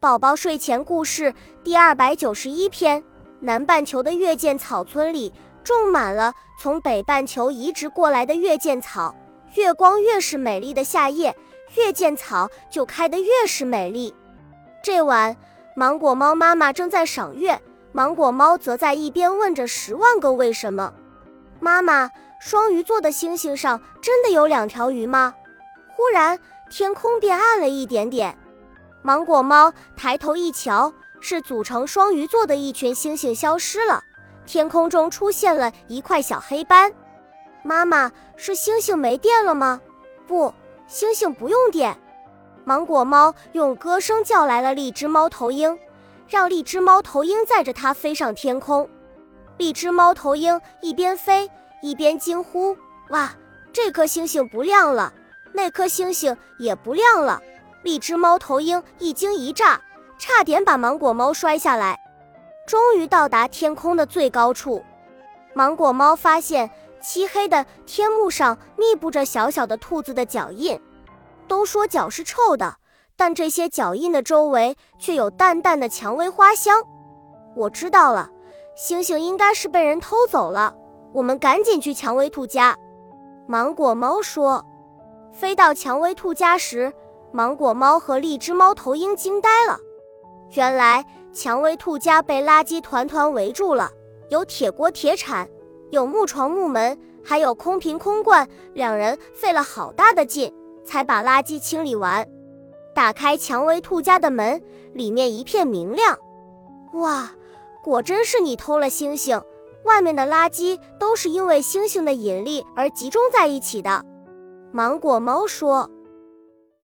宝宝睡前故事第二百九十一篇：南半球的月见草村里种满了从北半球移植过来的月见草，月光越是美丽的夏夜，月见草就开得越是美丽。这晚，芒果猫妈妈正在赏月，芒果猫则在一边问着十万个为什么。妈妈，双鱼座的星星上真的有两条鱼吗？忽然，天空变暗了一点点。芒果猫抬头一瞧，是组成双鱼座的一群星星消失了，天空中出现了一块小黑斑。妈妈，是星星没电了吗？不，星星不用电。芒果猫用歌声叫来了荔枝猫头鹰，让荔枝猫头鹰载着它飞上天空。荔枝猫头鹰一边飞一边惊呼：“哇，这颗星星不亮了，那颗星星也不亮了。”荔枝猫头鹰一惊一乍，差点把芒果猫摔下来。终于到达天空的最高处，芒果猫发现漆黑的天幕上密布着小小的兔子的脚印。都说脚是臭的，但这些脚印的周围却有淡淡的蔷薇花香。我知道了，星星应该是被人偷走了。我们赶紧去蔷薇兔家。芒果猫说。飞到蔷薇兔家时。芒果猫和荔枝猫头鹰惊呆了，原来蔷薇兔家被垃圾团团围住了，有铁锅铁铲，有木床木门，还有空瓶空罐。两人费了好大的劲，才把垃圾清理完。打开蔷薇兔家的门，里面一片明亮。哇，果真是你偷了星星！外面的垃圾都是因为星星的引力而集中在一起的。芒果猫说。